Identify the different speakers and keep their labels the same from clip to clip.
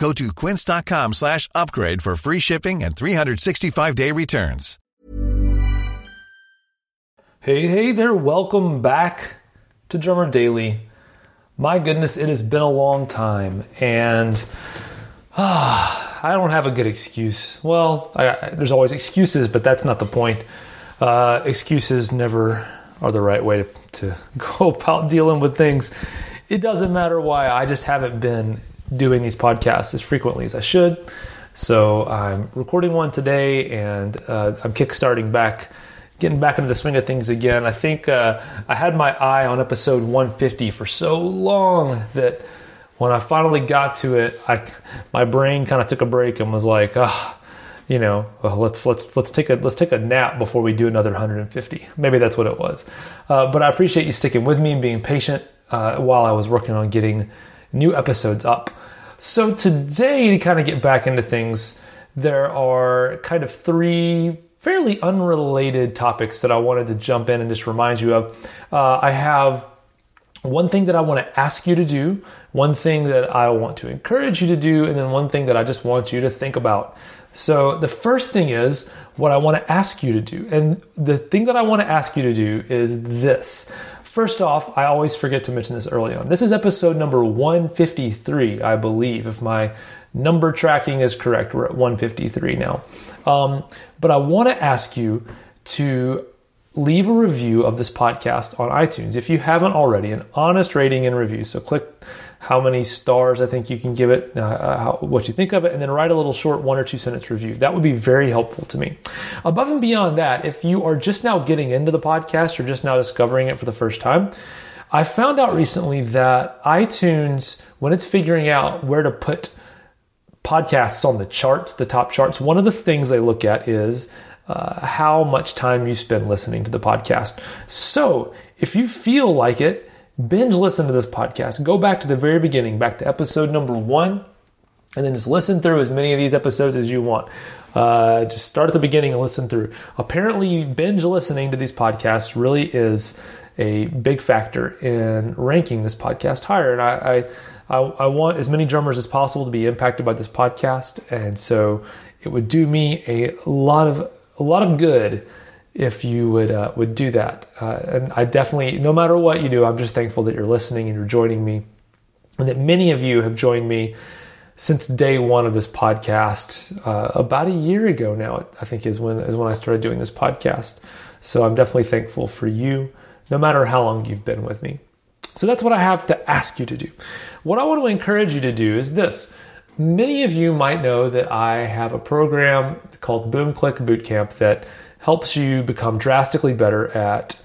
Speaker 1: Go to quince.com slash upgrade for free shipping and 365-day returns.
Speaker 2: Hey, hey there, welcome back to Drummer Daily. My goodness, it has been a long time, and ah, I don't have a good excuse. Well, I, I, there's always excuses, but that's not the point. Uh, excuses never are the right way to, to go about dealing with things. It doesn't matter why, I just haven't been doing these podcasts as frequently as I should. So I'm recording one today, and uh, I'm kickstarting back getting back into the swing of things again. I think uh, I had my eye on episode 150 for so long that when I finally got to it, I my brain kind of took a break and was like, ah. you know, well, let's let's let's take a let's take a nap before we do another 150. Maybe that's what it was. Uh, but I appreciate you sticking with me and being patient uh, while I was working on getting new episodes up. So today, to kind of get back into things, there are kind of three fairly unrelated topics that I wanted to jump in and just remind you of. Uh, I have one thing that I want to ask you to do, one thing that I want to encourage you to do, and then one thing that I just want you to think about. So, the first thing is what I want to ask you to do. And the thing that I want to ask you to do is this. First off, I always forget to mention this early on. This is episode number 153, I believe, if my number tracking is correct. We're at 153 now. Um, but I want to ask you to leave a review of this podcast on iTunes if you haven't already, an honest rating and review. So click how many stars I think you can give it, uh, uh, how, what you think of it, and then write a little short one or two sentence review. That would be very helpful to me. Above and beyond that, if you are just now getting into the podcast or just now discovering it for the first time, I found out recently that iTunes, when it's figuring out where to put podcasts on the charts, the top charts, one of the things they look at is uh, how much time you spend listening to the podcast. So if you feel like it, binge listen to this podcast. Go back to the very beginning, back to episode number one, and then just listen through as many of these episodes as you want. Uh, just start at the beginning and listen through. Apparently, binge listening to these podcasts really is a big factor in ranking this podcast higher. And I, I I, I want as many drummers as possible to be impacted by this podcast, and so it would do me a lot of a lot of good if you would uh, would do that. Uh, and I definitely, no matter what you do, I'm just thankful that you're listening and you're joining me, and that many of you have joined me since day one of this podcast. Uh, about a year ago now, I think is when is when I started doing this podcast. So I'm definitely thankful for you, no matter how long you've been with me. So that's what I have to ask you to do. What I want to encourage you to do is this. Many of you might know that I have a program called Boom Click Bootcamp that helps you become drastically better at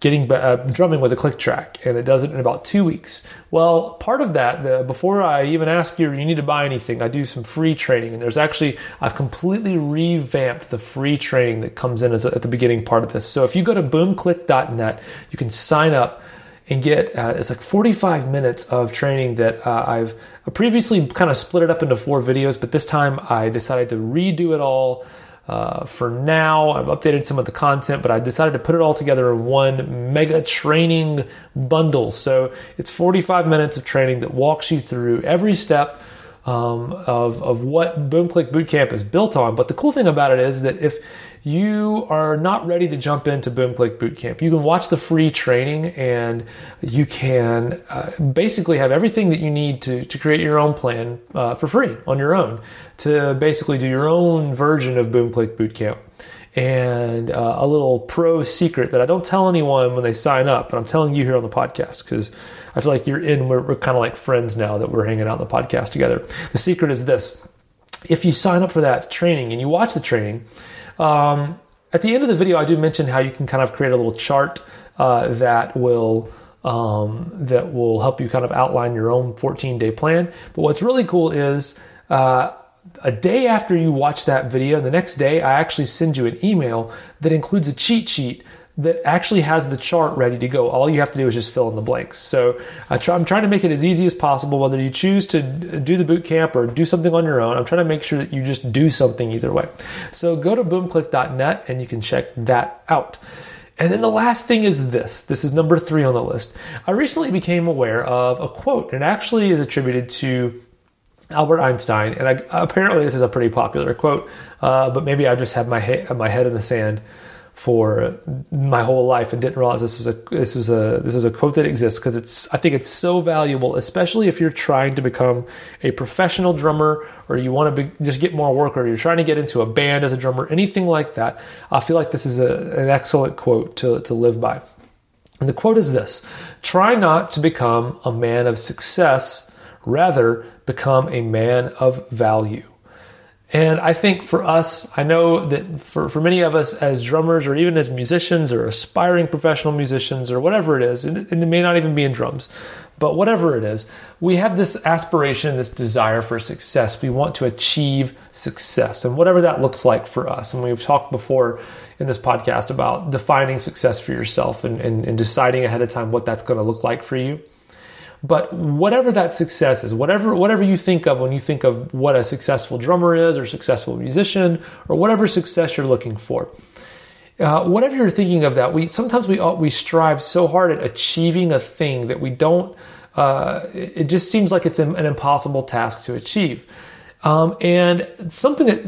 Speaker 2: getting uh, drumming with a click track, and it does it in about two weeks. Well, part of that, the, before I even ask you, you need to buy anything, I do some free training, and there's actually I've completely revamped the free training that comes in as a, at the beginning part of this. So if you go to boomclick.net, you can sign up and get uh, it's like 45 minutes of training that uh, I've previously kind of split it up into four videos, but this time I decided to redo it all. Uh, for now, I've updated some of the content, but I decided to put it all together in one mega training bundle. So it's 45 minutes of training that walks you through every step um, of, of what BoomClick Bootcamp is built on. But the cool thing about it is that if you are not ready to jump into BoomClick Bootcamp, you can watch the free training and you can uh, basically have everything that you need to, to create your own plan uh, for free on your own to basically do your own version of BoomClick Bootcamp. And uh, a little pro secret that I don't tell anyone when they sign up, but I'm telling you here on the podcast because I feel like you're in. We're, we're kind of like friends now that we're hanging out in the podcast together. The secret is this: if you sign up for that training and you watch the training, um, at the end of the video, I do mention how you can kind of create a little chart uh, that will. Um, that will help you kind of outline your own 14 day plan. But what's really cool is uh, a day after you watch that video, the next day, I actually send you an email that includes a cheat sheet that actually has the chart ready to go. All you have to do is just fill in the blanks. So I I'm trying to make it as easy as possible, whether you choose to do the boot camp or do something on your own. I'm trying to make sure that you just do something either way. So go to boomclick.net and you can check that out. And then the last thing is this. This is number three on the list. I recently became aware of a quote. It actually is attributed to Albert Einstein, and I, apparently this is a pretty popular quote, uh, but maybe I just had my my head in the sand for my whole life and didn't realize this was a this was a this was a quote that exists because it's I think it's so valuable, especially if you're trying to become a professional drummer or you want to just get more work or you're trying to get into a band as a drummer, anything like that. I feel like this is a, an excellent quote to to live by. And the quote is this: "Try not to become a man of success, rather." become a man of value. And I think for us, I know that for, for many of us as drummers or even as musicians or aspiring professional musicians or whatever it is, and it may not even be in drums, but whatever it is, we have this aspiration, this desire for success. We want to achieve success and whatever that looks like for us. And we've talked before in this podcast about defining success for yourself and, and, and deciding ahead of time what that's going to look like for you. But whatever that success is, whatever whatever you think of when you think of what a successful drummer is, or successful musician, or whatever success you're looking for, uh, whatever you're thinking of that, we sometimes we we strive so hard at achieving a thing that we don't. Uh, it just seems like it's an impossible task to achieve. Um, and something that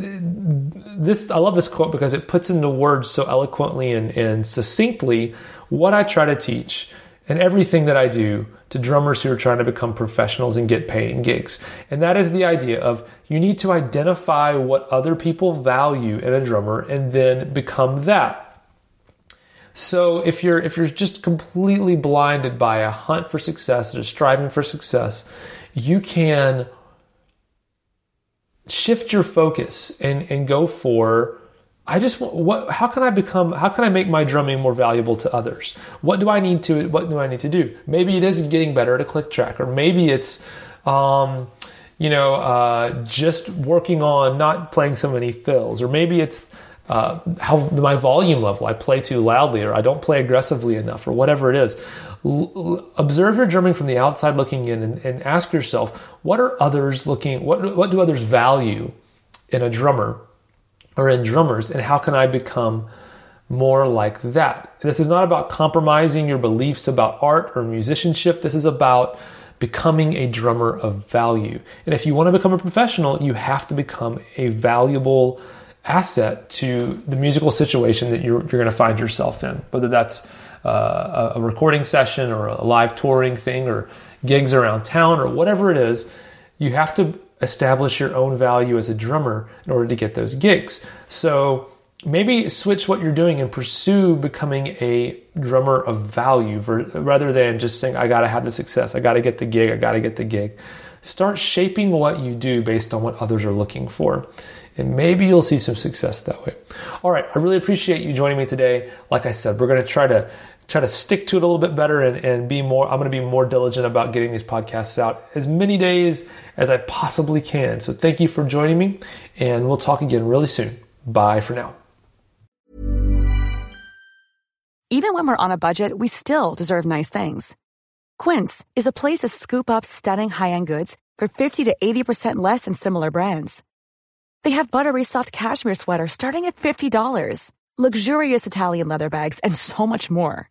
Speaker 2: this I love this quote because it puts into words so eloquently and, and succinctly what I try to teach and everything that I do to drummers who are trying to become professionals and get paying gigs. And that is the idea of you need to identify what other people value in a drummer and then become that. So if you're if you're just completely blinded by a hunt for success or striving for success, you can shift your focus and, and go for I just what how can I become how can I make my drumming more valuable to others? What do I need to what do I need to do? Maybe it is getting better at a click track or maybe it's um, you know uh, just working on not playing so many fills or maybe it's uh, how my volume level I play too loudly or I don't play aggressively enough or whatever it is. L- observe your drumming from the outside looking in and, and ask yourself what are others looking what what do others value in a drummer or in drummers, and how can I become more like that? This is not about compromising your beliefs about art or musicianship. This is about becoming a drummer of value. And if you want to become a professional, you have to become a valuable asset to the musical situation that you're, you're going to find yourself in, whether that's uh, a recording session or a live touring thing or gigs around town or whatever it is. You have to establish your own value as a drummer in order to get those gigs. So maybe switch what you're doing and pursue becoming a drummer of value for, rather than just saying, I got to have the success, I got to get the gig, I got to get the gig. Start shaping what you do based on what others are looking for. And maybe you'll see some success that way. All right, I really appreciate you joining me today. Like I said, we're going to try to try to stick to it a little bit better and, and be more i'm going to be more diligent about getting these podcasts out as many days as i possibly can. So thank you for joining me and we'll talk again really soon. Bye for now.
Speaker 3: Even when we're on a budget we still deserve nice things. Quince is a place to scoop up stunning high-end goods for 50 to 80% less than similar brands. They have buttery soft cashmere sweaters starting at $50 luxurious italian leather bags and so much more